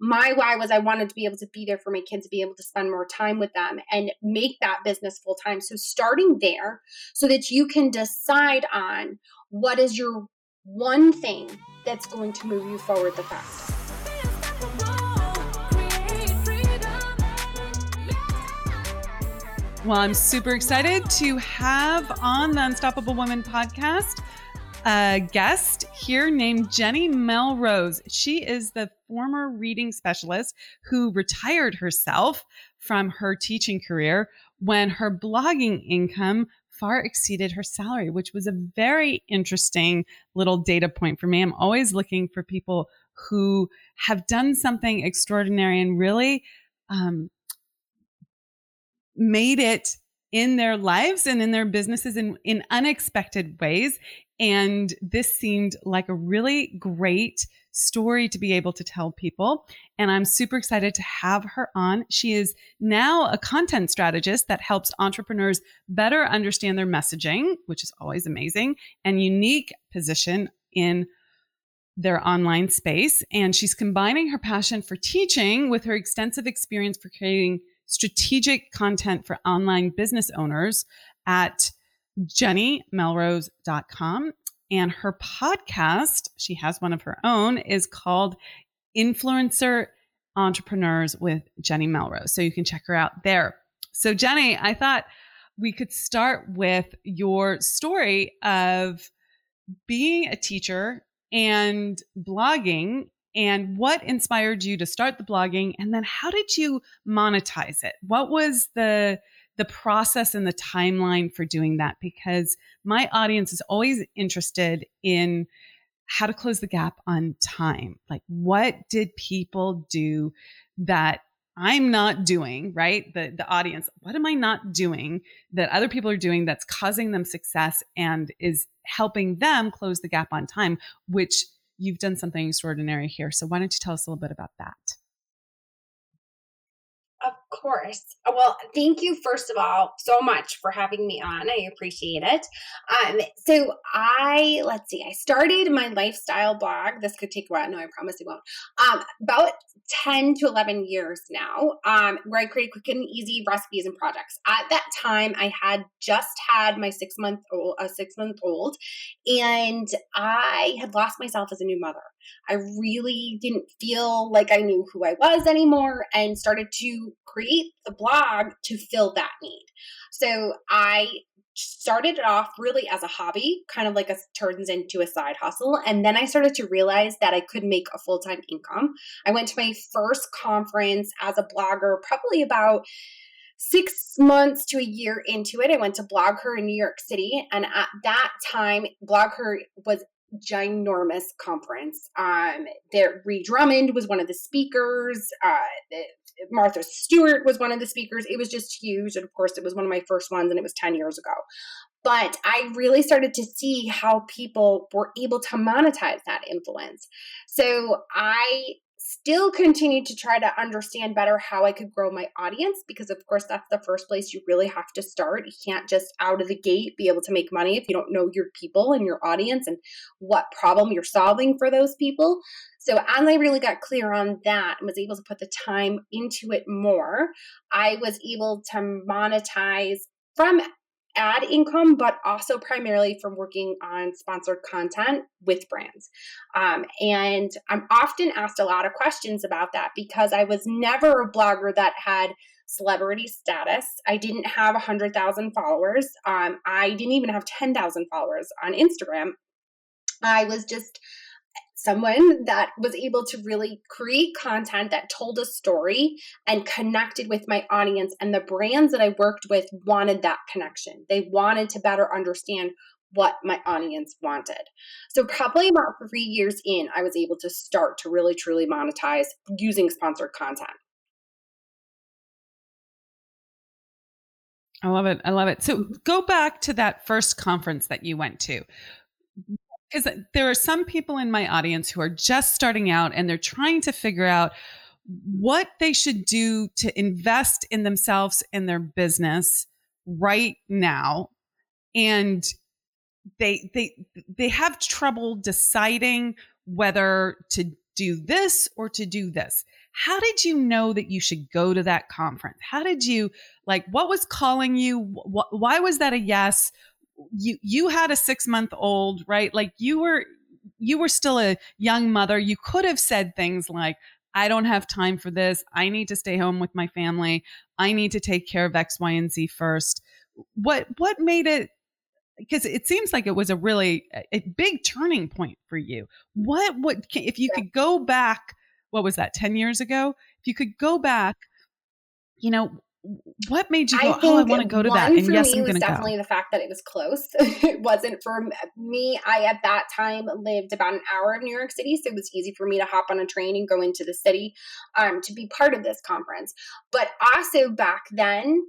my why was I wanted to be able to be there for my kids, be able to spend more time with them and make that business full time. So starting there so that you can decide on what is your one thing that's going to move you forward the fastest. Well, I'm super excited to have on the Unstoppable Woman podcast a guest here named Jenny Melrose. She is the former reading specialist who retired herself from her teaching career when her blogging income far exceeded her salary, which was a very interesting little data point for me. I'm always looking for people who have done something extraordinary and really um, made it in their lives and in their businesses in, in unexpected ways. And this seemed like a really great story to be able to tell people. And I'm super excited to have her on. She is now a content strategist that helps entrepreneurs better understand their messaging, which is always amazing, and unique position in their online space. And she's combining her passion for teaching with her extensive experience for creating strategic content for online business owners at jennymelrose.com. And her podcast, she has one of her own, is called Influencer Entrepreneurs with Jenny Melrose. So you can check her out there. So, Jenny, I thought we could start with your story of being a teacher and blogging and what inspired you to start the blogging and then how did you monetize it? What was the the process and the timeline for doing that? Because my audience is always interested in how to close the gap on time. Like what did people do that I'm not doing, right? The the audience, what am I not doing that other people are doing that's causing them success and is helping them close the gap on time, which you've done something extraordinary here. So why don't you tell us a little bit about that? Of course. Well, thank you, first of all, so much for having me on. I appreciate it. Um, so I, let's see, I started my lifestyle blog. This could take a while. No, I promise it won't. Um, about 10 to 11 years now, um, where I create quick and easy recipes and projects. At that time, I had just had my six month old, a six month old, and I had lost myself as a new mother. I really didn't feel like I knew who I was anymore and started to create the blog to fill that need. So I started it off really as a hobby, kind of like a turns into a side hustle. And then I started to realize that I could make a full time income. I went to my first conference as a blogger, probably about six months to a year into it. I went to BlogHer in New York City. And at that time, BlogHer was ginormous conference. Um, there, Ree Drummond was one of the speakers. Uh, Martha Stewart was one of the speakers. It was just huge. And of course, it was one of my first ones, and it was 10 years ago. But I really started to see how people were able to monetize that influence. So I still continued to try to understand better how I could grow my audience because, of course, that's the first place you really have to start. You can't just out of the gate be able to make money if you don't know your people and your audience and what problem you're solving for those people. So, as I really got clear on that and was able to put the time into it more, I was able to monetize from ad income, but also primarily from working on sponsored content with brands. Um, and I'm often asked a lot of questions about that because I was never a blogger that had celebrity status. I didn't have 100,000 followers. Um, I didn't even have 10,000 followers on Instagram. I was just someone that was able to really create content that told a story and connected with my audience. And the brands that I worked with wanted that connection. They wanted to better understand what my audience wanted. So, probably about three years in, I was able to start to really truly monetize using sponsored content. I love it. I love it. So, go back to that first conference that you went to because there are some people in my audience who are just starting out and they're trying to figure out what they should do to invest in themselves and their business right now and they they they have trouble deciding whether to do this or to do this. How did you know that you should go to that conference? How did you like what was calling you? why was that a yes? You you had a 6 month old, right? Like you were you were still a young mother. You could have said things like I don't have time for this. I need to stay home with my family. I need to take care of X, Y, and Z first. What what made it because it seems like it was a really a big turning point for you. What what if you could go back? What was that? Ten years ago? If you could go back, you know, what made you go? I oh, I want to go to that. And yes, I'm going to Definitely go. the fact that it was close. it wasn't for me. I at that time lived about an hour of New York City, so it was easy for me to hop on a train and go into the city um, to be part of this conference. But also back then,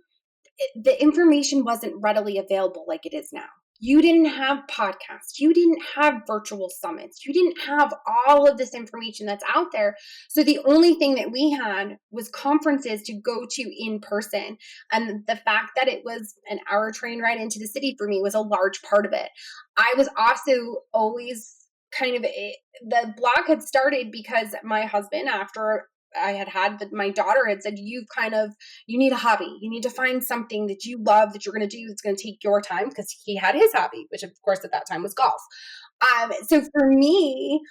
the information wasn't readily available like it is now. You didn't have podcasts. You didn't have virtual summits. You didn't have all of this information that's out there. So the only thing that we had was conferences to go to in person. And the fact that it was an hour train ride into the city for me was a large part of it. I was also always kind of eh, the blog had started because my husband after I had had that my daughter had said, you kind of, you need a hobby. You need to find something that you love that you're going to do that's going to take your time because he had his hobby, which of course at that time was golf. Um, so for me,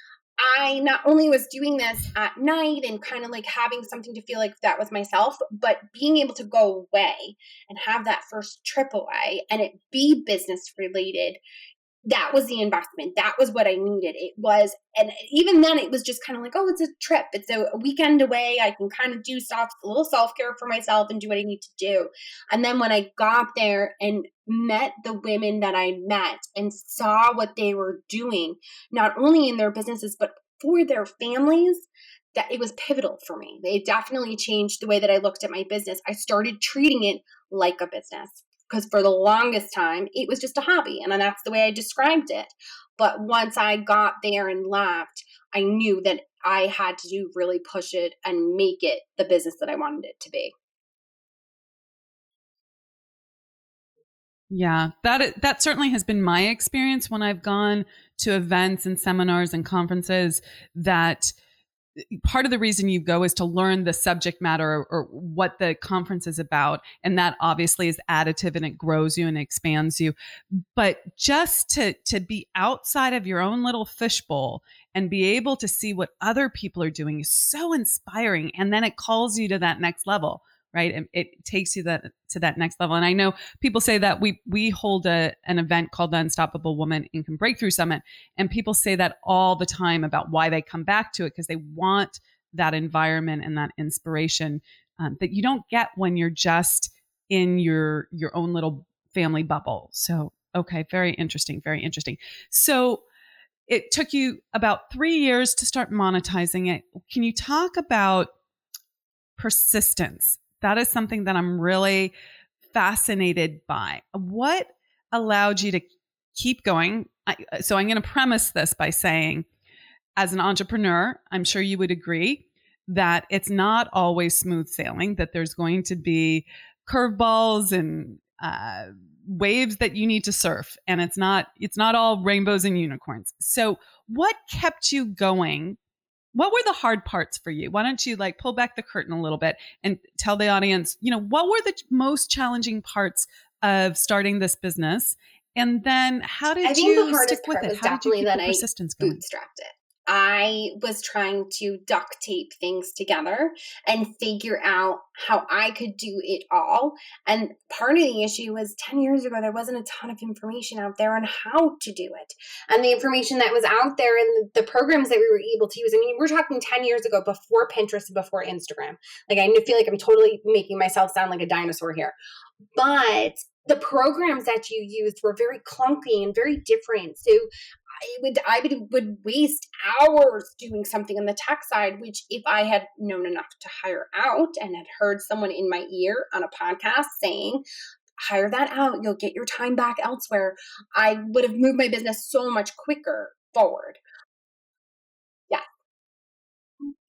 I not only was doing this at night and kind of like having something to feel like that was myself, but being able to go away and have that first trip away and it be business related that was the investment. That was what I needed. It was, and even then, it was just kind of like, oh, it's a trip. It's a weekend away. I can kind of do stuff, a little self care for myself and do what I need to do. And then when I got there and met the women that I met and saw what they were doing, not only in their businesses, but for their families, that it was pivotal for me. It definitely changed the way that I looked at my business. I started treating it like a business because for the longest time it was just a hobby and that's the way I described it. But once I got there and left, I knew that I had to do really push it and make it the business that I wanted it to be. Yeah, that that certainly has been my experience when I've gone to events and seminars and conferences that part of the reason you go is to learn the subject matter or, or, what the conference is about. And that obviously is additive and it grows you and expands you. But just to to be outside of your own little fishbowl and be able to see what other people are doing is so inspiring. And then it calls you to that next level right? It, it takes you that to that next level. And i know people say that we we hold a, an event called the unstoppable woman income breakthrough summit and people say that all the time about why they come back to it because they want that environment and that inspiration um, that you don't get when you're just in your your own little family bubble. So okay very interesting very interesting. So it took you about three years to start monetizing it. Can you talk about persistence that is something that I'm really fascinated by. What allowed you to keep going? I, so I'm going to premise this by saying, as an entrepreneur, I'm sure you would agree that it's not always smooth sailing, that there's going to be curveballs and uh, waves that you need to surf and it's not it's not all rainbows and unicorns so what kept you going what were the hard parts for you? Why don't you like pull back the curtain a little bit and tell the audience, you know, what were the most challenging parts of starting this business? And then how did you stick with it? How did you keep the persistence going? Bootstrapped it. I was trying to duct tape things together and figure out how I could do it all. And part of the issue was 10 years ago, there wasn't a ton of information out there on how to do it. And the information that was out there and the, programs that we were able to use, I mean, we're talking 10 years ago before Pinterest before Instagram. Like, I feel like I'm totally making myself sound like a dinosaur here. But the programs that you used were very clunky and very different. So I would I would, would waste hours doing something on the tech side, which if I had known enough to hire out and had heard someone in my ear on a podcast saying, hire that out, you'll get your time back elsewhere, I would have moved my business so much quicker forward. Yeah.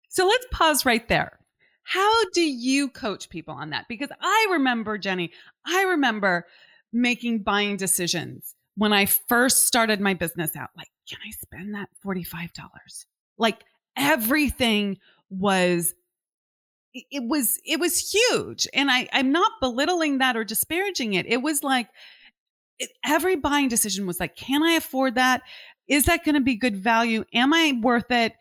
So let's pause right there. How do you coach people on that? Because I remember, Jenny, I remember making buying decisions when I first started my business out, like, can I spend that $45? Like, everything was it was it was huge. And i i'm not belittling that or disparaging it. It was like it, every buying decision was like can i afford that? Is that going to be good value? Am i worth it?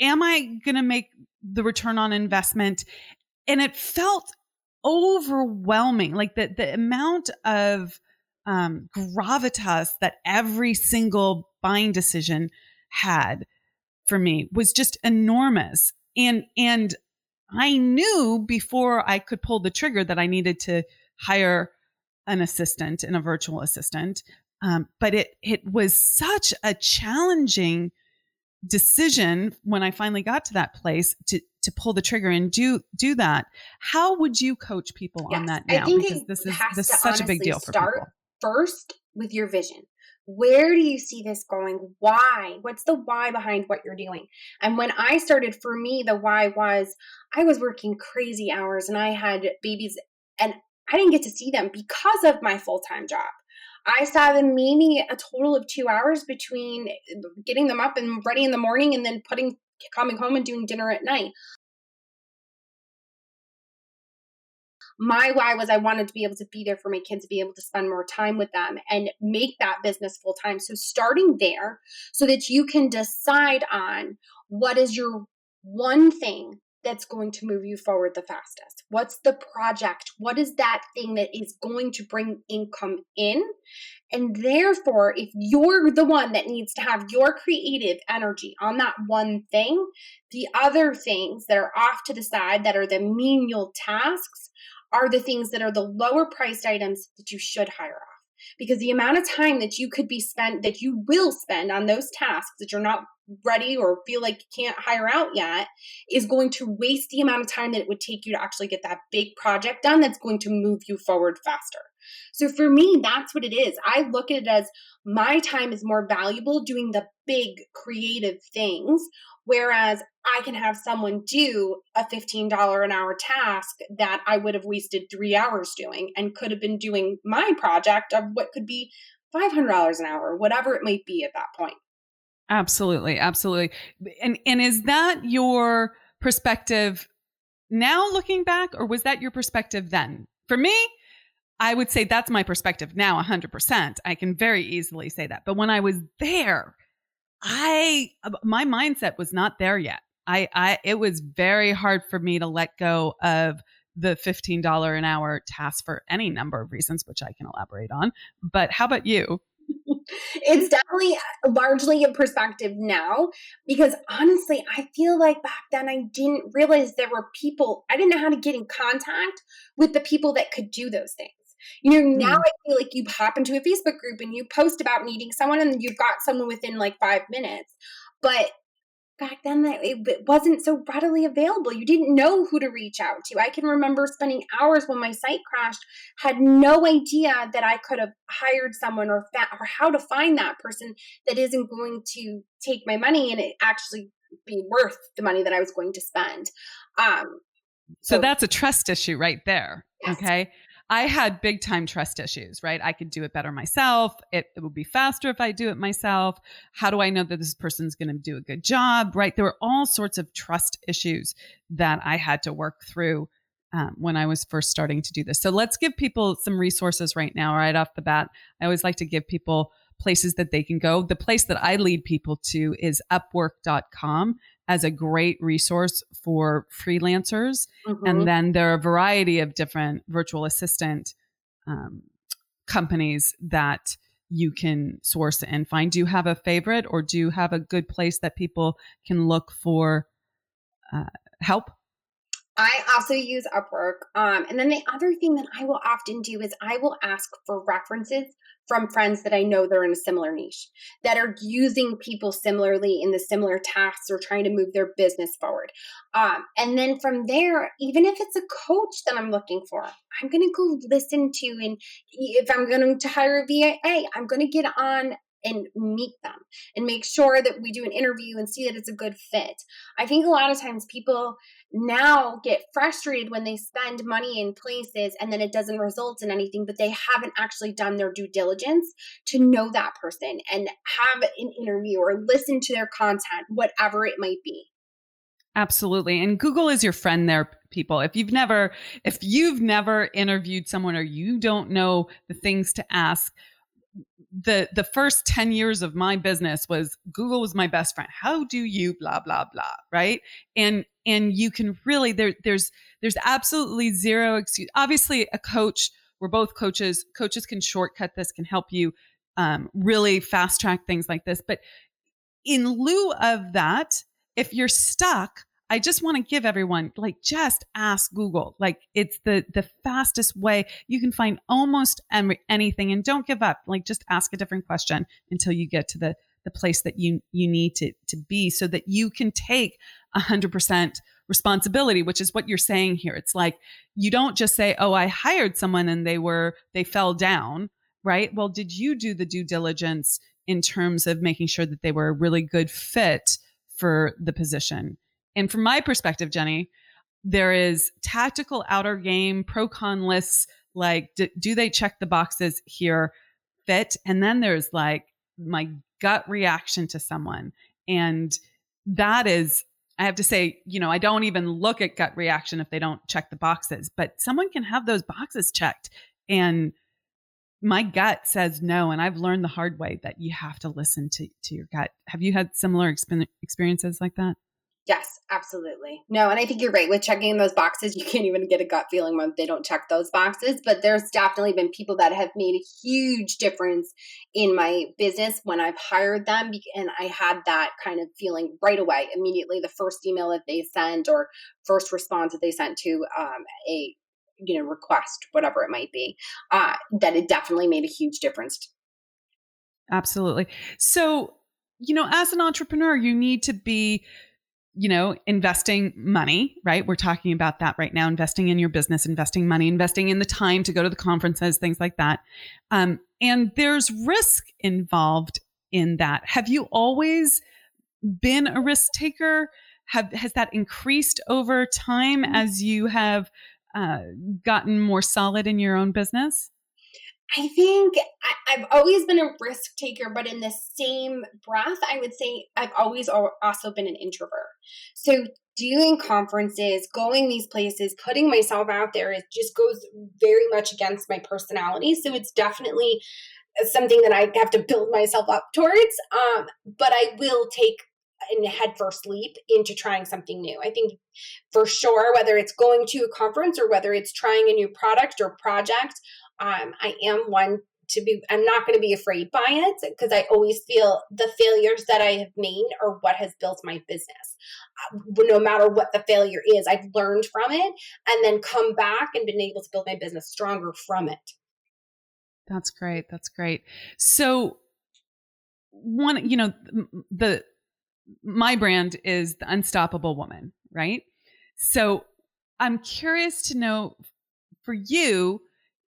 Am i going to make the return on investment? And it felt overwhelming. Like the the amount of um gravitas that every single buying decision had for me was just enormous and and I knew before I could pull the trigger that I needed to hire an assistant and a virtual assistant. Um, but it it was such a challenging decision when I finally got to that place to to pull the trigger and do do that. How would you coach people yes, on that now? because this is this is such a big deal for people. First with your vision. Where do you see this going? Why? What's the why behind what you're doing? And when I started, for me, the why was I was working crazy hours and I had babies and I didn't get to see them because of my full time job. I saw them maybe a total of two hours between getting them up and ready in the morning and then putting coming home and doing dinner at night. My why was I wanted to be able to be there for my kids, be able to spend more time with them and make that business full time. So starting there so that you can decide on what is your one thing that's going to move you forward the fastest? What's the project? What is that thing that is going to bring income in? And therefore, if you're the one that needs to have your creative energy on that one thing, the other things that are off to the side that are the menial tasks are the things that are the lower priced items that you should hire off. Because the amount of time that you could be spent, that you will spend on those tasks that you're not ready or feel like you can't hire out yet, is going to waste the amount of time that it would take you to actually get that big project done that's going to move you forward faster. So for me, that's what it is. I look at it as my time is more valuable doing the big creative things Whereas I can have someone do a $15 an hour task that I would have wasted three hours doing and could have been doing my project of what could be $500 an hour, whatever it might be at that point. Absolutely. Absolutely. And, and is that your perspective now looking back, or was that your perspective then? For me, I would say that's my perspective now 100%. I can very easily say that. But when I was there, I my mindset was not there yet. I I it was very hard for me to let go of the $15 an hour task for any number of reasons which I can elaborate on. But how about you? it's definitely uh, largely a perspective now because honestly, I feel like back then I didn't realize there were people, I didn't know how to get in contact with the people that could do those things. You know, now mm. I feel like you hop into a Facebook group and you post about meeting someone and you've got someone within like five minutes. But back then that it wasn't so readily available. You didn't know who to reach out to. I can remember spending hours when my site crashed, had no idea that I could have hired someone or fa- or how to find that person that isn't going to take my money and it actually be worth the money that I was going to spend. Um, so, so that's a trust issue right there. Yes. Okay. I had big time trust issues, right? I could do it better myself. It, it would be faster if I do it myself. How do I know that this person's going to do a good job, right? There were all sorts of trust issues that I had to work through um, when I was first starting to do this. So let's give people some resources right now, right off the bat. I always like to give people places that they can go. The place that I lead people to is upwork.com as a great resource for freelancers. Mm-hmm. And then there are a variety of different virtual assistant um, companies that you can source and find. Do you have a favorite or do you have a good place that people can look for uh, help? I also use Upwork. Um, and then the other thing that I will often do is I will ask for references from friends that I know they're in a similar niche, that are using people similarly in the similar tasks or trying to move their business forward. Um, and then from there, even if it's a coach that I'm looking for, I'm going to go listen to, and if I'm going to hire a VA, I'm going to get on and meet them and make sure that we do an interview and see that it's a good fit. I think a lot of times people now get frustrated when they spend money in places and then it doesn't result in anything, but they haven't actually done their due diligence to know that person and have an interview or listen to their content, whatever it might be. Absolutely. And Google is your friend there, people. If you've never, if you've never interviewed someone or you don't know the things to ask, the the first 10 years of my business was google was my best friend. How do you blah blah blah right? And and you can really there there's there's absolutely zero excuse obviously a coach we're both coaches coaches can shortcut this can help you um, really fast track things like this but in lieu of that if you're stuck I just want to give everyone like just ask Google. Like it's the the fastest way you can find almost anything and don't give up. Like just ask a different question until you get to the the place that you you need to to be so that you can take 100% responsibility which is what you're saying here it's like you don't just say oh i hired someone and they were they fell down right well did you do the due diligence in terms of making sure that they were a really good fit for the position and from my perspective, Jenny, there is tactical outer game, pro con lists. Like, do, do they check the boxes here fit? And then there's like my gut reaction to someone. And that is, I have to say, you know, I don't even look at gut reaction if they don't check the boxes, but someone can have those boxes checked. And my gut says no. And I've learned the hard way that you have to listen to, to your gut. Have you had similar experiences like that? Yes, absolutely. No, and I think you're right with checking those boxes. You can't even get a gut feeling when they don't check those boxes. But there's definitely been people that have made a huge difference in my business when I've hired them. And I had that kind of feeling right away, immediately. The first email that they sent or first response that they sent to um, a you know request whatever it might be uh, that it definitely made a huge difference absolutely so you know as an entrepreneur you need to be you know, investing money, right? We're talking about that right now, investing in your business, investing money, investing in the time to go to the conferences, things like that. Um, and there's risk involved in that. Have you always been a risk taker? Have, has that increased over time as you have uh, gotten more solid in your own business? I think I, have always been a risk taker, but in the same breath, I would say I've always also been an introvert. So doing conferences, going these places, putting myself out there, it just goes very much against my personality. So it's definitely something that I have to build myself up towards. Um, but I will take a headfirst leap into trying something new. I think for sure, whether it's going to a conference or whether it's trying a new product or project, um, I am one to be i'm not going to be afraid by it because i always feel the failures that i have made are what has built my business. Uh, no matter what the failure is i've learned from it and then come back and been able to build my business stronger from it. That's great that's great. So one you know the my brand is the unstoppable woman right? So i'm curious to know for you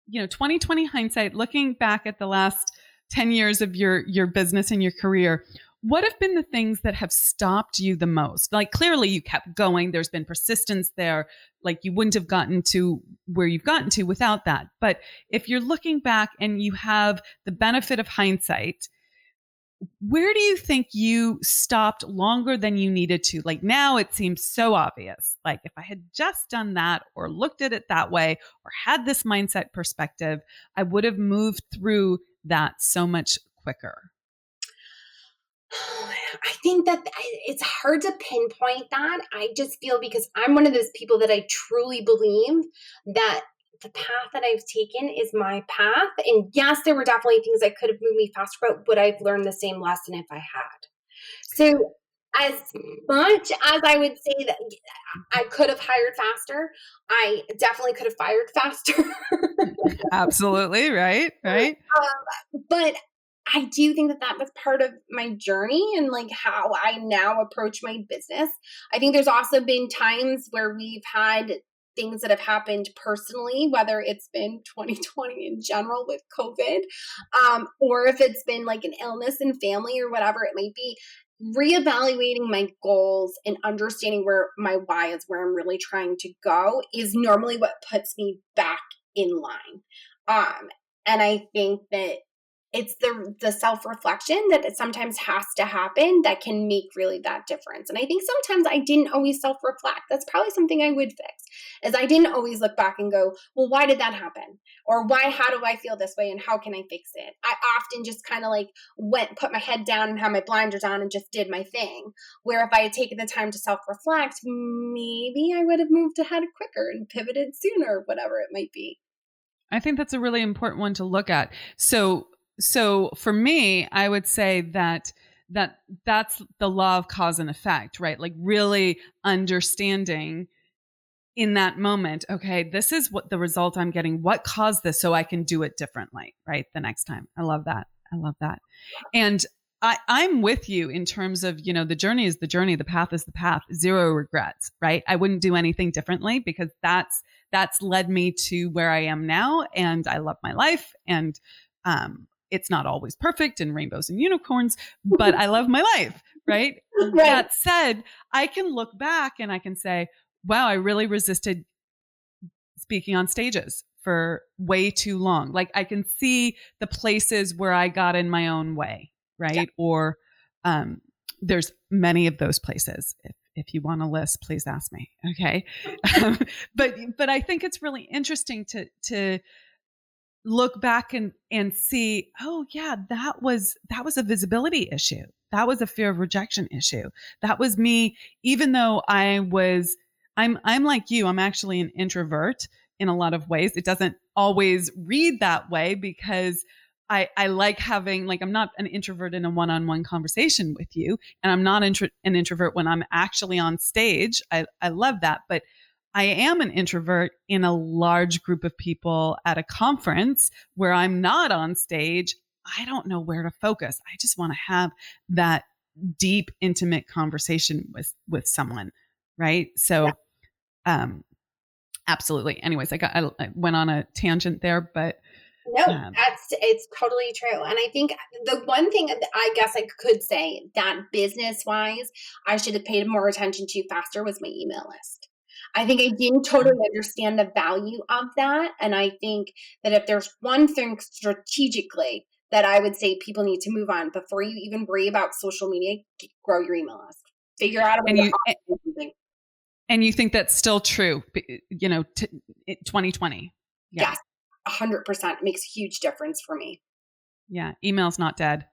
you know 2020 hindsight looking back at the last 10 years of your your business and your career what have been the things that have stopped you the most? Like clearly you kept going there's been persistence there like you wouldn't have gotten to where you've gotten to without that. But if you're looking back and you have the benefit of hindsight where do you think you stopped longer than you needed to? Like now it seems so obvious. Like if I had just done that or looked at it that way or had this mindset perspective, I would have moved through that so much quicker. I think that it's hard to pinpoint that. I just feel because I'm one of those people that I truly believe that the path that I've taken is my path. And yes, there were definitely things that could have moved me faster, but would I've learned the same lesson if I had? So as much as I would say that I could have hired faster, I definitely could have fired faster. Absolutely, right, right. Um, but I do think that that was part of my journey and like how I now approach my business. I think there's also been times where we've had things that have happened personally, whether it's been 2020 in general with COVID, um, or if it's been like an illness in family or whatever it might be, reevaluating my goals and understanding where my why is, where I'm really trying to go, is normally what puts me back in line. Um, and I think that it's the the self-reflection that sometimes has to happen that can make really that difference. And i think sometimes i didn't always self-reflect. That's probably something i would fix is i didn't always look back and go well why did that happen? Or why how do i feel this way and how can i fix it? I often just kind of like went put my head down and had my blinders on and just did my thing. Where if i had taken the time to self-reflect maybe i would have moved ahead quicker and pivoted sooner whatever it might be. I think that's a really important one to look at. So so for me, I would say that that that's the law of cause and effect, right? Like really understanding in that moment, okay, this is what the result I'm getting. What caused this so I can do it differently, right? The next time. I love that. I love that. And I, I'm with you in terms of, you know, the journey is the journey, the path is the path, zero regrets, right? I wouldn't do anything differently because that's that's led me to where I am now and I love my life and um it's not always perfect and rainbows and unicorns, but I love my life, right? right? That said, I can look back and I can say, wow, I really resisted speaking on stages for way too long. Like I can see the places where I got in my own way, right? Yeah. Or um, there's many of those places. If, if you want a list, please ask me. Okay. Um, but, but I think it's really interesting to, to, look back and and see oh yeah that was that was a visibility issue. That was a fear of rejection issue. That was me even though i was i'm i'm like you i'm actually an introvert in a lot of ways. It doesn't always read that way because I, I like having like I'm not an introvert in a one-on-one conversation with you, and I'm not intro- an introvert when I'm actually on stage. I, I love that, but I am an introvert in a large group of people at a conference where I'm not on stage. I don't know where to focus. I just want to have that deep, intimate conversation with with someone, right? So, yeah. um, absolutely. Anyways, I got I, I went on a tangent there, but no, um, that's it's totally true. And I think the one thing I guess I could say that business wise, I should have paid more attention to faster was my email list. I think I didn't totally understand the value of that. And I think that if there's one thing strategically that I would say people need to move on before you even worry about social media, grow your email list. Figure out a way and you, and, and you think that's still true, you know, t- 2020. Yeah. Yes, 100%. It makes a huge difference for me. Yeah, email's not dead.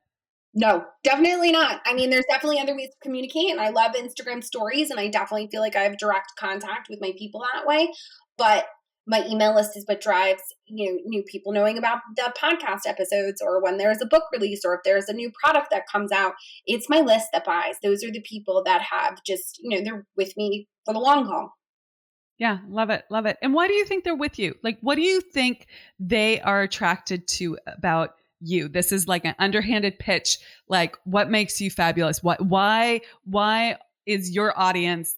No, definitely not. I mean, there's definitely other ways to communicate, and I love Instagram stories, and I definitely feel like I have direct contact with my people that way. But my email list is what drives you know new people knowing about the podcast episodes or when there's a book release or if there's a new product that comes out it's my list that buys those are the people that have just you know they're with me for the long haul yeah love it love it and why do you think they're with you like what do you think they are attracted to about you. This is like an underhanded pitch. Like, what makes you fabulous? What, why, why is your audience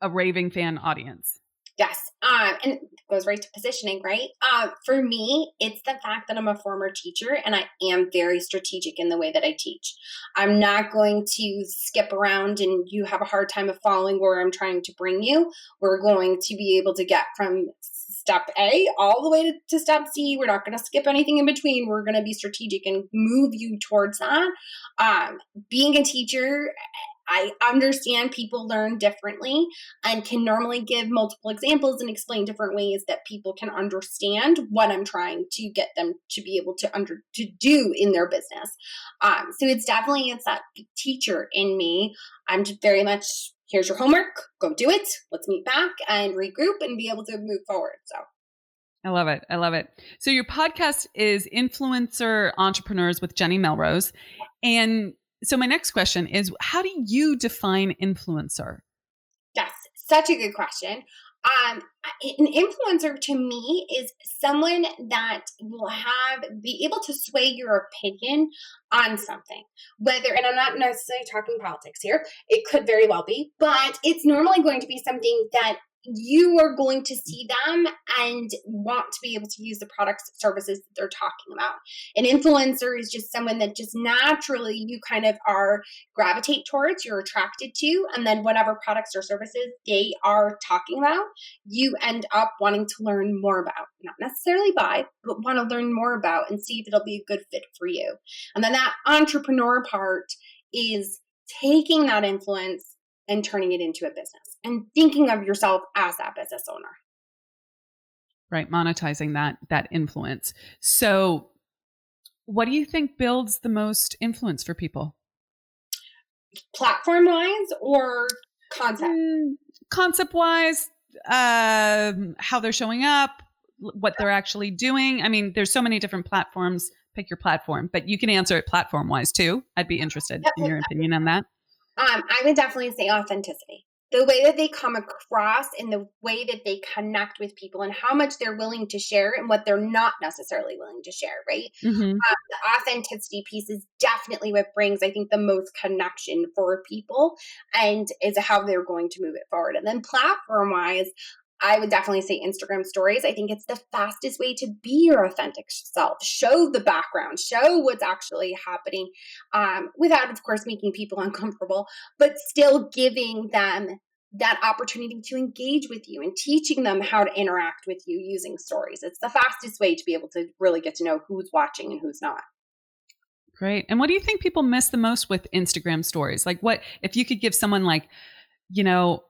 a raving fan audience? Yes. Um, and goes right to positioning, right? Um, for me, it's the fact that I'm a former teacher and I am very strategic in the way that I teach. I'm not going to skip around and you have a hard time of following where I'm trying to bring you. We're going to be able to get from step A all the way to, to step C. We're not going to skip anything in between. We're going to be strategic and move you towards that. Um, being a teacher, I understand people learn differently and can normally give multiple examples and explain different ways that people can understand what I'm trying to get them to be able to under to do in their business. Um, so it's definitely it's that teacher in me. I'm very much here's your homework, go do it. Let's meet back and regroup and be able to move forward. So I love it. I love it. So your podcast is Influencer Entrepreneurs with Jenny Melrose. And so my next question is how do you define influencer? Yes, such a good question um an influencer to me is someone that will have be able to sway your opinion on something. Whether and i'm not necessarily talking politics here it could very well be but it's normally going to be something that you are going to see them and want to be able to use the products and services that they're talking about. An influencer is just someone that just naturally you kind of are gravitate towards, you're attracted to, and then whatever products or services they are talking about, you end up wanting to learn more about. Not necessarily buy, but want to learn more about and see if it'll be a good fit for you. And then that entrepreneur part is taking that influence and turning it into a business and thinking of yourself as that business owner. Right monetizing that that influence. So what do you think builds the most influence for people? Platform wise or concept? Mm, concept wise uh, how they're showing up what they're actually doing. I mean there's so many different platforms. Pick your platform but you can answer it platform wise too. I'd be interested in your opinion on that um, I would definitely say authenticity. The way that they come across and the way that they connect with people and how much they're willing to share and what they're not necessarily willing to share, right? Mm-hmm. Um, the authenticity piece is definitely what brings, I think, the most connection for people and is how they're going to move it forward. And then platform wise, I would definitely say Instagram stories. I think it's the fastest way to be your authentic self. Show the background, show what's actually happening um, without, of course, making people uncomfortable, but still giving them that opportunity to engage with you and teaching them how to interact with you using stories. It's the fastest way to be able to really get to know who's watching and who's not. Great. And what do you think people miss the most with Instagram stories? Like, what if you could give someone, like, you know,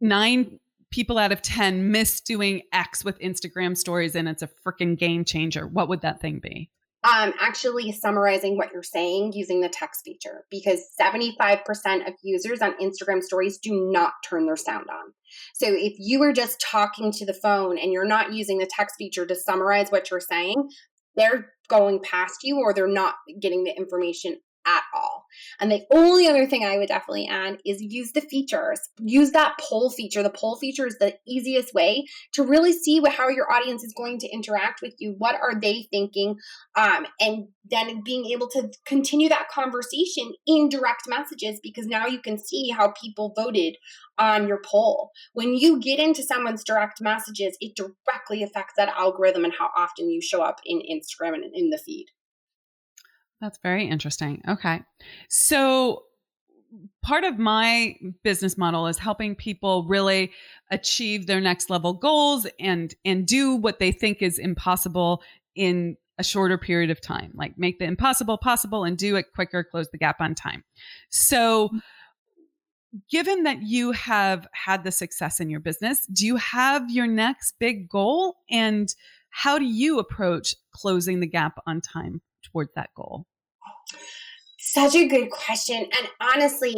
nine people out of 10 miss doing X with Instagram stories and it's a freaking game changer, what would that thing be? Um, actually summarizing what you're saying using the text feature because 75% of users on Instagram stories do not turn their sound on. So if you are just talking to the phone and you're not using the text feature to summarize what you're saying, they're going past you or they're not getting the information at all. And the only other thing I would definitely add is use the features. Use that poll feature. The poll feature is the easiest way to really see what, how your audience is going to interact with you. What are they thinking? Um, and then being able to continue that conversation in direct messages because now you can see how people voted on your poll. When you get into someone's direct messages, it directly affects that algorithm and how often you show up in Instagram and in the feed. That's very interesting. Okay. So, part of my business model is helping people really achieve their next level goals and and do what they think is impossible in a shorter period of time like make the impossible possible and do it quicker close the gap on time so mm. given that you have had the success in your business do you have your next big goal and how do you approach closing the gap on time towards that goal such a good question. And honestly,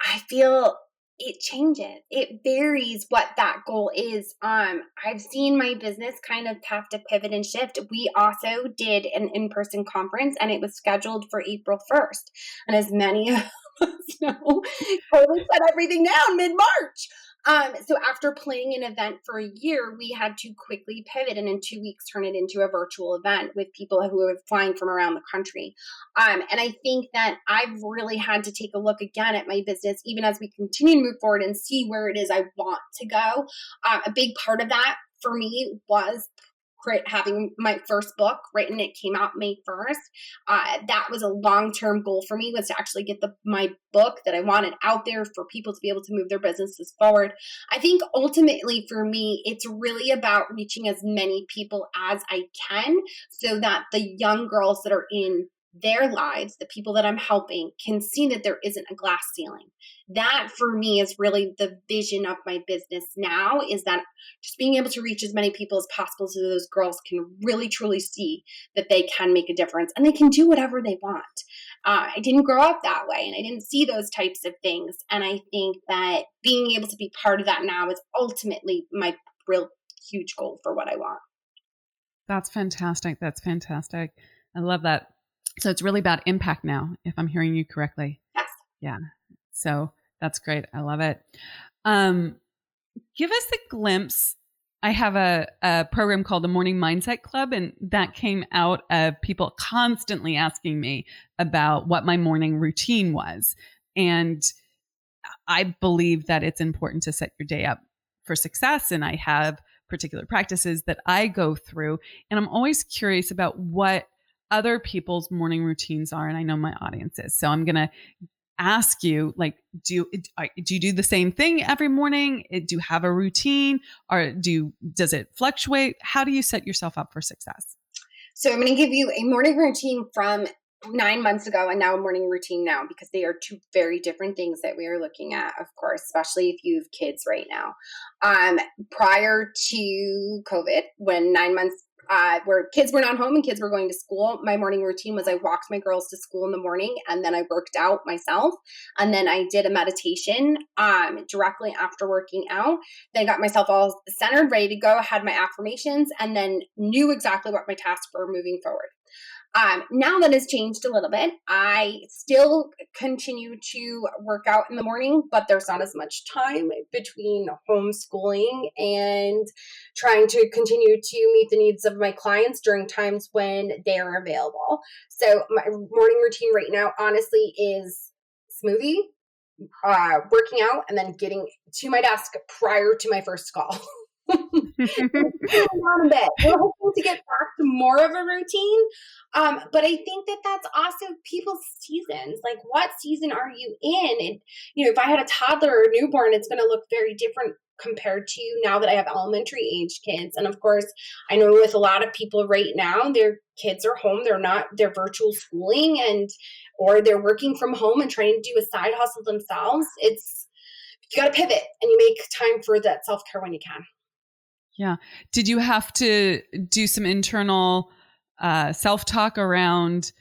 I feel it changes. It varies what that goal is. Um, I've seen my business kind of have to pivot and shift. We also did an in-person conference and it was scheduled for April 1st. And as many of us know, COVID shut everything down mid-March. Um, so after planning an event for a year, we had to quickly pivot and in two weeks turn it into a virtual event with people who are flying from around the country. Um, and I think that I've really had to take a look again at my business, even as we continue to move forward and see where it is I want to go. Um, a big part of that for me was having my first book written. It came out May 1st. Uh, that was a long term goal for me was to actually get the my book that I wanted out there for people to be able to move their businesses forward. I think ultimately for me, it's really about reaching as many people as I can so that the young girls that are in their lives, the people that I'm helping, can see that there isn't a glass ceiling. That for me is really the vision of my business now is that just being able to reach as many people as possible so those girls can really truly see that they can make a difference and they can do whatever they want. Uh, I didn't grow up that way and I didn't see those types of things. And I think that being able to be part of that now is ultimately my real huge goal for what I want. That's fantastic. That's fantastic. I love that so it's really about impact now, if I'm hearing you correctly. Yes. Yeah. So that's great. I love it. Um, give us a glimpse. I have a, a program called the Morning Mindset Club, and that came out of people constantly asking me about what my morning routine was. And I believe that it's important to set your day up for success and I have particular practices that I go through. And I'm always curious about what other people's morning routines are. And I know my audience is. So I'm going to ask you like do you do you do the same thing every morning do you have a routine or do does it fluctuate how do you set yourself up for success so i'm going to give you a morning routine from nine months ago and now a morning routine now because they are two very different things that we are looking at of course especially if you have kids right now um prior to covid when nine months uh, where kids were not home and kids were going to school, my morning routine was I walked my girls to school in the morning and then I worked out myself. And then I did a meditation um, directly after working out. Then I got myself all centered, ready to go, had my affirmations, and then knew exactly what my tasks were moving forward. Um, now that has changed a little bit. I still continue to work out in the morning, but there's not as much time between homeschooling and trying to continue to meet the needs of my clients during times when they are available. So my morning routine right now, honestly, is smoothie, uh, working out, and then getting to my desk prior to my first call. on a bit. We're hoping to get back to more of a routine. Um, but I think that that's also people's seasons. Like, what season are you in? And, you know, if I had a toddler or a newborn, it's going to look very different compared to now that I have elementary age kids. And of course, I know with a lot of people right now, their kids are home, they're not, they're virtual schooling and, or they're working from home and trying to do a side hustle themselves. It's, you got to pivot and you make time for that self care when you can. Yeah. Did you have to do some internal uh, self talk around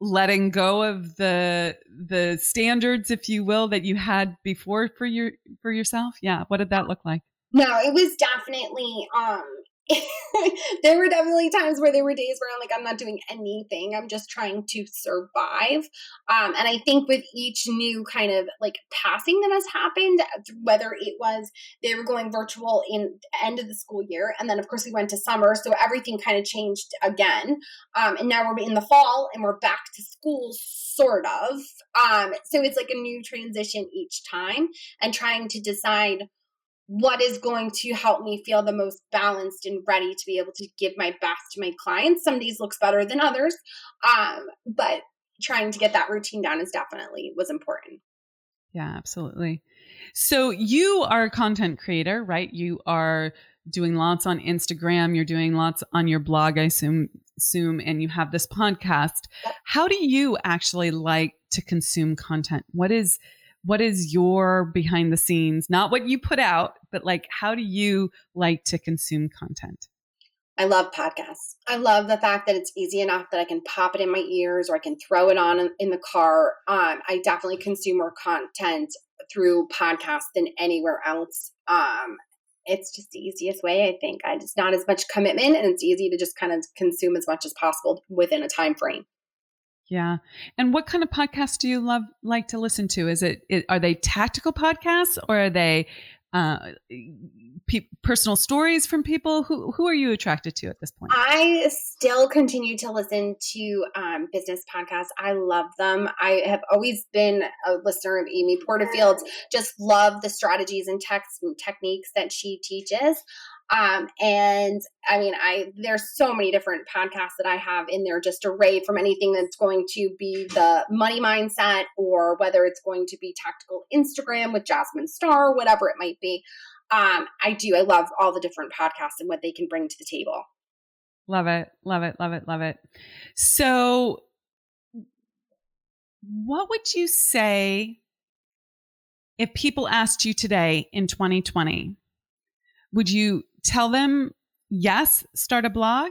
letting go of the the standards, if you will, that you had before for your for yourself? Yeah. What did that look like? No, it was definitely um there were definitely times where there were days where I'm like, I'm not doing anything. I'm just trying to survive. Um, and I think with each new kind of like passing that has happened, whether it was they were going virtual in the end of the school year, and then of course we went to summer, so everything kind of changed again. Um, and now we're in the fall and we're back to school, sort of. Um, so it's like a new transition each time, and trying to decide what is going to help me feel the most balanced and ready to be able to give my best to my clients. Some days looks better than others, um, but trying to get that routine down is definitely was important. Yeah, absolutely. So you are a content creator, right? You are doing lots on Instagram. You're doing lots on your blog, I assume, assume, and you have this podcast. How do you actually like to consume content? What is what is your behind the scenes not what you put out but like how do you like to consume content I love podcasts. I love the fact that it's easy enough that I can pop it in my ears or I can throw it on in the car. Um, I definitely consume more content through podcasts than anywhere else. Um, it's just the easiest way, I think. I just not as much commitment and it's easy to just kind of consume as much as possible within a time frame. Yeah. And what kind of podcasts do you love like to listen to? Is it, it are they tactical podcasts or are they uh, pe- personal stories from people? Who who are you attracted to at this point? I still continue to listen to um, business podcasts. I love them. I have always been a listener of Amy Porterfield's. Just love the strategies and texts and techniques that she teaches. Um, and I mean, I there's so many different podcasts that I have in there, just array from anything that's going to be the money mindset, or whether it's going to be tactical Instagram with Jasmine Star, whatever it might be. Um, I do. I love all the different podcasts and what they can bring to the table. Love it, love it, love it, love it. So, what would you say if people asked you today in 2020? Would you tell them, yes, start a blog?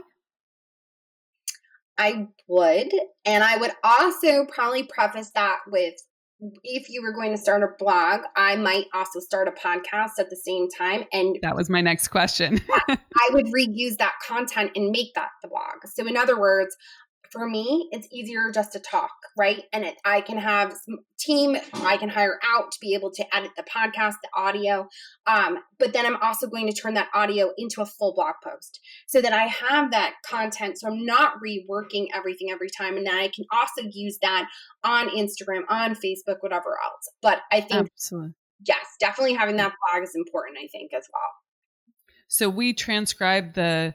I would. And I would also probably preface that with if you were going to start a blog, I might also start a podcast at the same time. And that was my next question. I would reuse that content and make that the blog. So, in other words, for me, it's easier just to talk, right? And it, I can have team I can hire out to be able to edit the podcast, the audio. Um, but then I'm also going to turn that audio into a full blog post so that I have that content. So I'm not reworking everything every time. And then I can also use that on Instagram, on Facebook, whatever else. But I think Absolutely yes, definitely having that blog is important, I think, as well. So we transcribe the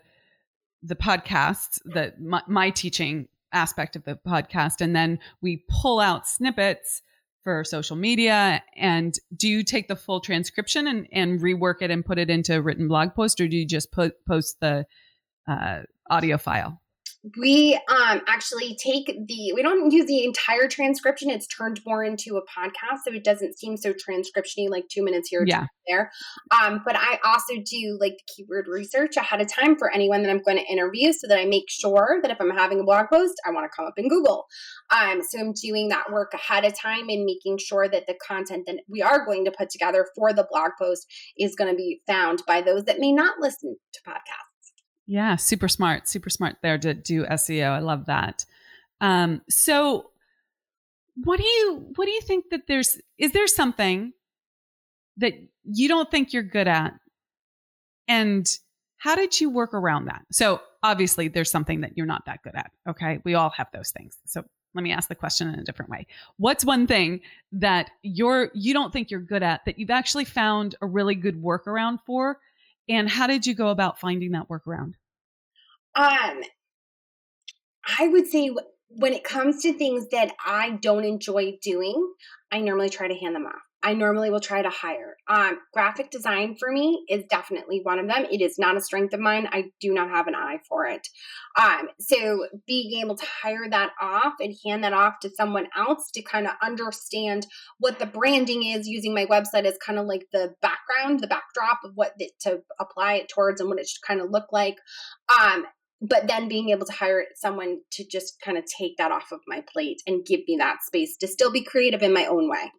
the podcast, the my, my teaching aspect of the podcast, and then we pull out snippets for social media. And do you take the full transcription and, and rework it and put it into a written blog post, or do you just put post the uh, audio file? We um actually take the we don't use the entire transcription. It's turned more into a podcast so it doesn't seem so transcriptiony like two minutes here yeah. there. Um but i also do like the keyword research ahead of time for anyone that i'm going to interview so that i make sure that if i'm having a blog post i want to come up in google. Um so i'm doing that work ahead of time and making sure that the content that we are going to put together for the blog post is going to be found by those that may not listen to podcasts yeah, super smart, super smart there to do SEO. I love that. Um, so what do you what do you think that there's is there something that you don't think you're good at? And how did you work around that? So obviously there's something that you're not that good at. Okay. We all have those things. So let me ask the question in a different way. What's one thing that you're you don't think you're good at that you've actually found a really good workaround for and how did you go about finding that workaround? Um, I would say when it comes to things that I don't enjoy doing, I normally try to hand them off. I normally will try to hire. Um, graphic design for me is definitely one of them. It is not a strength of mine. I do not have an eye for it. Um, so being able to hire that off and hand that off to someone else to kind of understand what the branding is using my website as kind of like the background, the backdrop of what the, to apply it towards and what it should kind of look like. Um, but then being able to hire someone to just kind of take that off of my plate and give me that space to still be creative in my own way.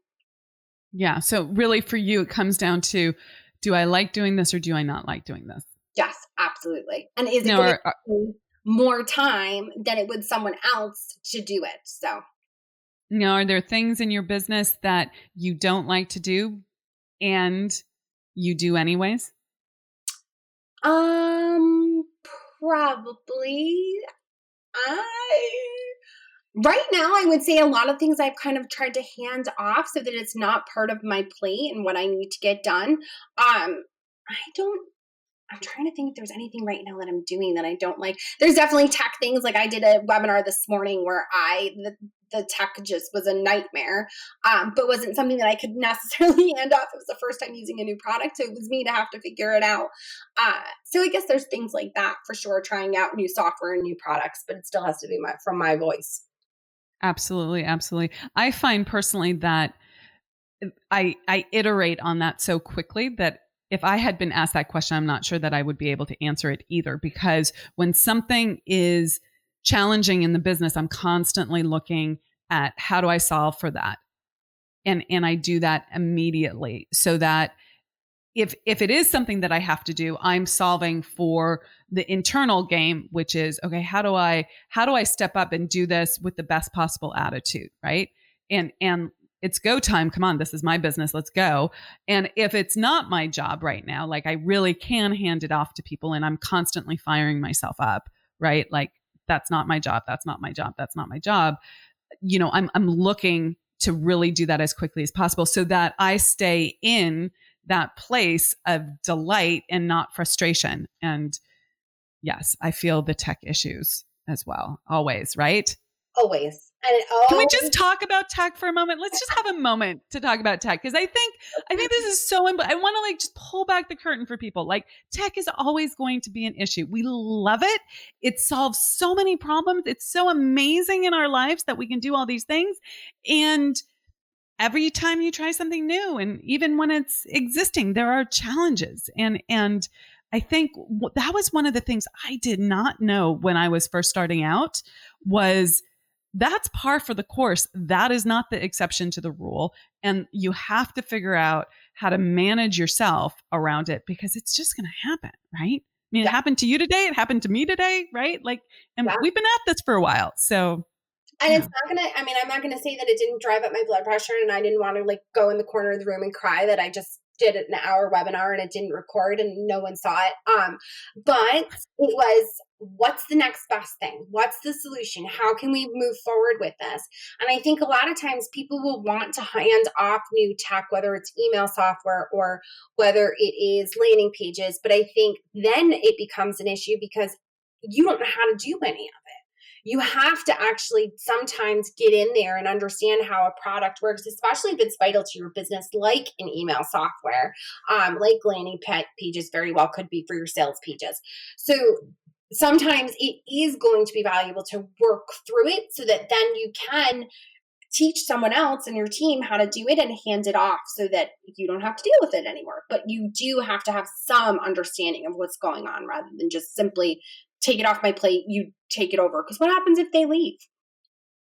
Yeah. So really for you, it comes down to do I like doing this or do I not like doing this? Yes, absolutely. And is it going to more time than it would someone else to do it? So, know, are there things in your business that you don't like to do and you do anyways? Um, probably. I right now i would say a lot of things i've kind of tried to hand off so that it's not part of my plate and what i need to get done. Um i don't i'm trying to think if there's anything right now that i'm doing that i don't like. There's definitely tech things like i did a webinar this morning where i the, the tech just was a nightmare um, but wasn't something that i could necessarily hand off. It was the first time using a new product so it was me to have to figure it out. Uh, so i guess there's things like that for sure trying out new software and new products but it still has to be my, from my voice Absolutely, absolutely. I find personally that uh, I I iterate on that so quickly that if I had been asked that question, I'm not sure that I would be able to answer it either because when something is challenging in the business, I'm constantly looking at how do I solve for that? And and I do that immediately so that if if it is something that I have to do, I'm solving for the internal game, which is okay, how do I how do I step up and do this with the best possible attitude, right? And and it's go time. Come on, this is my business. Let's go. And if it's not my job right now, like I really can hand it off to people and I'm constantly firing myself up, right? Like that's not my job. That's not my job. That's not my job. You know, I'm I'm looking to really do that as quickly as possible so that I stay in that place of delight and not frustration. And yes, I feel the tech issues as well, always, right? Always. And Can we just talk about tech for a moment? Let's just have a moment to talk about tech because I think I think this is so. Imp- I want to like just pull back the curtain for people. Like tech is always going to be an issue. We love it. It solves so many problems. It's so amazing in our lives that we can do all these things, and every time you try something new and even when it's existing there are challenges and and i think that was one of the things i did not know when i was first starting out was that's par for the course that is not the exception to the rule and you have to figure out how to manage yourself around it because it's just going to happen right I mean, yeah. it happened to you today. It happened to me today, right? Like, and yeah. we've been at this for a while. So and it's not gonna, I mean, I'm not gonna say that it didn't drive up my blood pressure and I didn't want to like go in the corner of the room and cry that I just did an hour webinar and it didn't record and no one saw it. Um, but it was what's the next best thing? What's the solution? How can we move forward with this? And I think a lot of times people will want to hand off new tech, whether it's email software or whether it is landing pages. But I think then it becomes an issue because you don't know how to do any of it you have to actually sometimes get in there and understand how a product works, especially if it's vital to your business, like an email software, um, like landing pages very well could be for your sales pages. So sometimes it is going to be valuable to work through it so that then you can teach someone else in your team how to do it and hand it off so that you don't have to deal with it anymore. But you do have to have some understanding of what's going on rather than just simply take it off my plate, you take it over. Because what happens if they leave?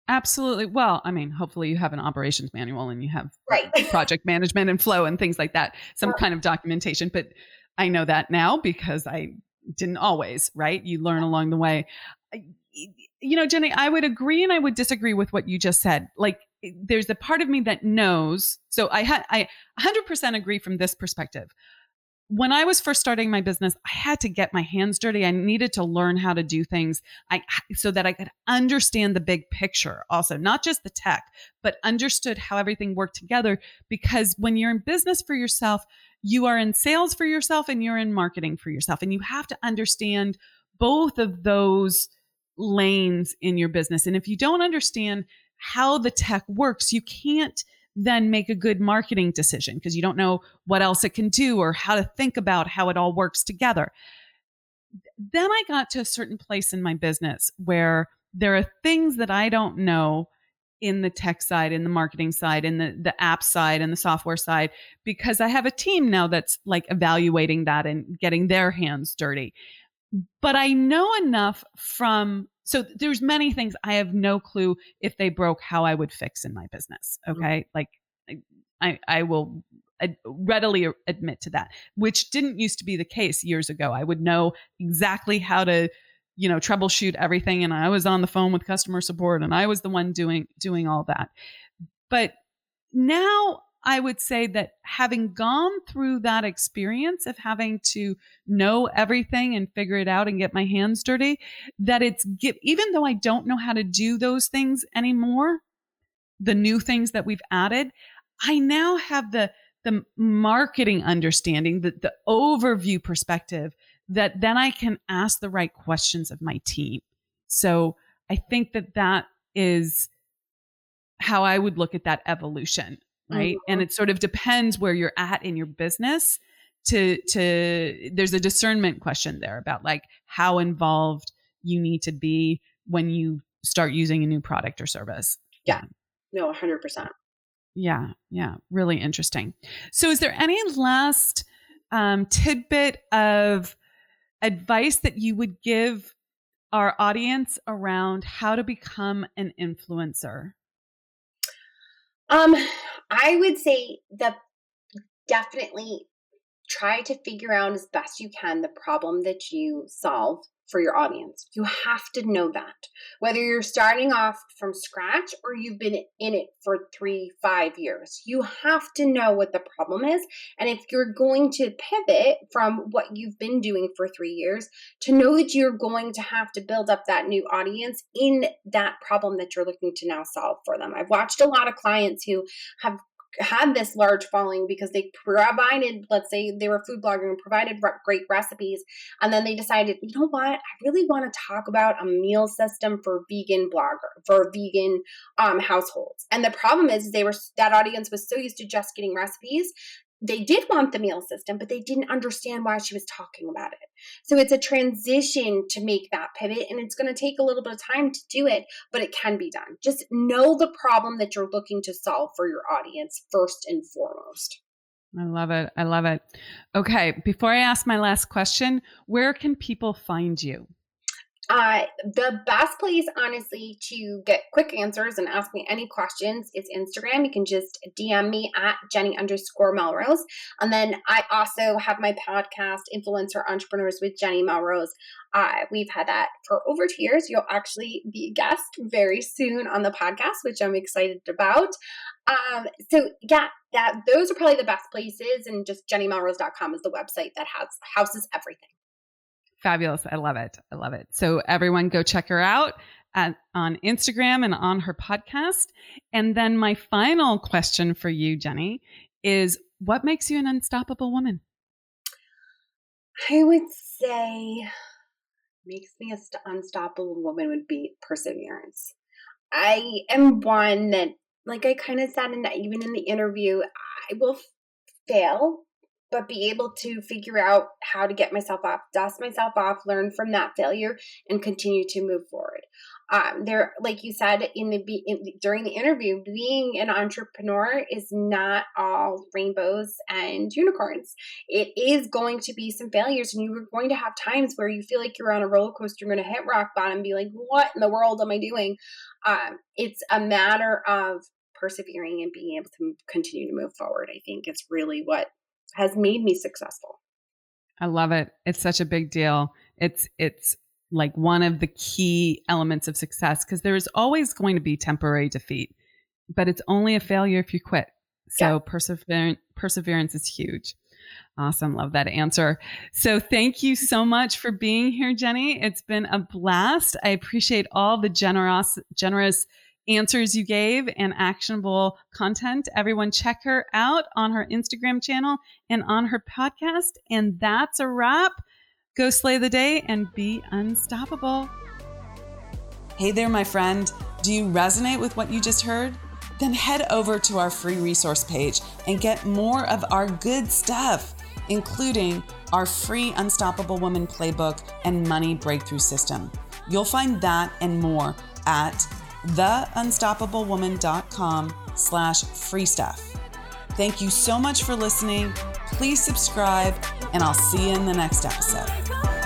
Absolutely. Well, I mean, hopefully you have an operations manual and you have right. project management and flow and things like that, some kind of documentation. But I know that now because I didn't always, right? You learn along the way. You know, Jenny, I would agree and I would disagree with what you just said. Like, there's a part of me that knows. So I had, I 100% agree from this perspective when I was first starting my business, I had to get my hands dirty. I needed to learn how to do things I, so that I could understand the big picture also, not just the tech, but understood how everything worked together. Because when you're in business for yourself, you are in sales for yourself and you're in marketing for yourself. And you have to understand both of those lanes in your business. And if you don't understand how the tech works, you can't then make a good marketing decision because you don't know what else it can do or how to think about how it all works together. Then I got to a certain place in my business where there are things that I don't know in the tech side, in the marketing side, in the, the app side, and the software side, because I have a team now that's like evaluating that and getting their hands dirty. But I know enough from so there's many things I have no clue if they broke how I would fix in my business. Mm-hmm. Okay. Mm-hmm. Like I, I will readily admit to that, which didn't used to be the case years ago. I would know exactly how to, you know, troubleshoot everything. And I was on the phone with customer support and I was the one doing, doing all that. But now I would say that having gone through that experience of having to know everything and figure it out and get my hands dirty, that it's even though I don't know how to do those things anymore, the new things that we've added, I now have the the marketing understanding, the, the overview perspective that then I can ask the right questions of my team. So I think that that is how I would look at that evolution right? Mm-hmm. and it sort of depends where you're at in your business to to there's a discernment question there about like how involved you need to be when you start using a new product or service. Yeah. No 100% yeah yeah really interesting. So is there any last um, tidbit of advice that you would give our audience around how to become an influencer? Um I would say definitely try to figure out as best you can the problem that you solve for your audience. You have to know that. Whether you're starting off from scratch or you've been in it for three, five years, you have to know what the problem is. And if you're going to pivot from what you've been doing for three years, to know that you're going to have to build up that new audience in that problem that you're looking to now solve for them. I've watched a lot of clients who have had this large following because they provided, let's say they were food blogging and provided re- great recipes. And then they decided, you know what? I really want to talk about a meal system for vegan blogger, for vegan um, households. And the problem is they were, that audience was so used to just getting recipes they did want the meal system, but they didn't understand why she was talking about it. So it's a transition to make that pivot, and it's going to take a little bit of time to do it, but it can be done. Just know the problem that you're looking to solve for your audience first and foremost. I love it. I love it. Okay, before I ask my last question, where can people find you? Uh, the best place, honestly, to get quick answers and ask me any questions is Instagram. You can just DM me at Jenny underscore Melrose. And then I also have my podcast, Influencer Entrepreneurs with Jenny Melrose. Uh, we've had that for over two years. You'll actually be a guest very soon on the podcast, which I'm excited about. Um, so yeah, that those are probably the best places. And just jennymelrose.com is the website that has houses everything. Fabulous. I love it. I love it. So everyone go check her out at, on Instagram and on her podcast. And then my final question for you, Jenny, is what makes you an unstoppable woman? I would say makes me an st- unstoppable woman would be perseverance. I am one that, like I kind of said in that even in the interview, I will fail but be able to figure out how to get myself up, dust myself off, learn from that failure, and continue to move forward. Um, there, like you said in the in, during the interview, being an entrepreneur is not all rainbows and unicorns. It is going to be some failures, and you're going to have times where you feel like you're on a roller coaster, you're going to hit rock bottom, be like, "What in the world am I doing?" Um, it's a matter of persevering and being able to continue to move forward. I think it's really what has made me successful. I love it. It's such a big deal. It's it's like one of the key elements of success because there is always going to be temporary defeat, but it's only a failure if you quit. So yeah. perseverance perseverance is huge. Awesome. Love that answer. So thank you so much for being here, Jenny. It's been a blast. I appreciate all the generous generous answers you gave and actionable content. Everyone, check her out on her Instagram channel and on her podcast. And that's a wrap. Go slay the day and be unstoppable. Hey there, my friend. Do you resonate with what you just heard? Then head over to our free resource page and get more of our good stuff, including our free Unstoppable Woman playbook and money breakthrough system. You'll find that and more at theunstoppablewoman.com slash free stuff. Thank you so much for listening. Please subscribe, and I'll see you in the next episode.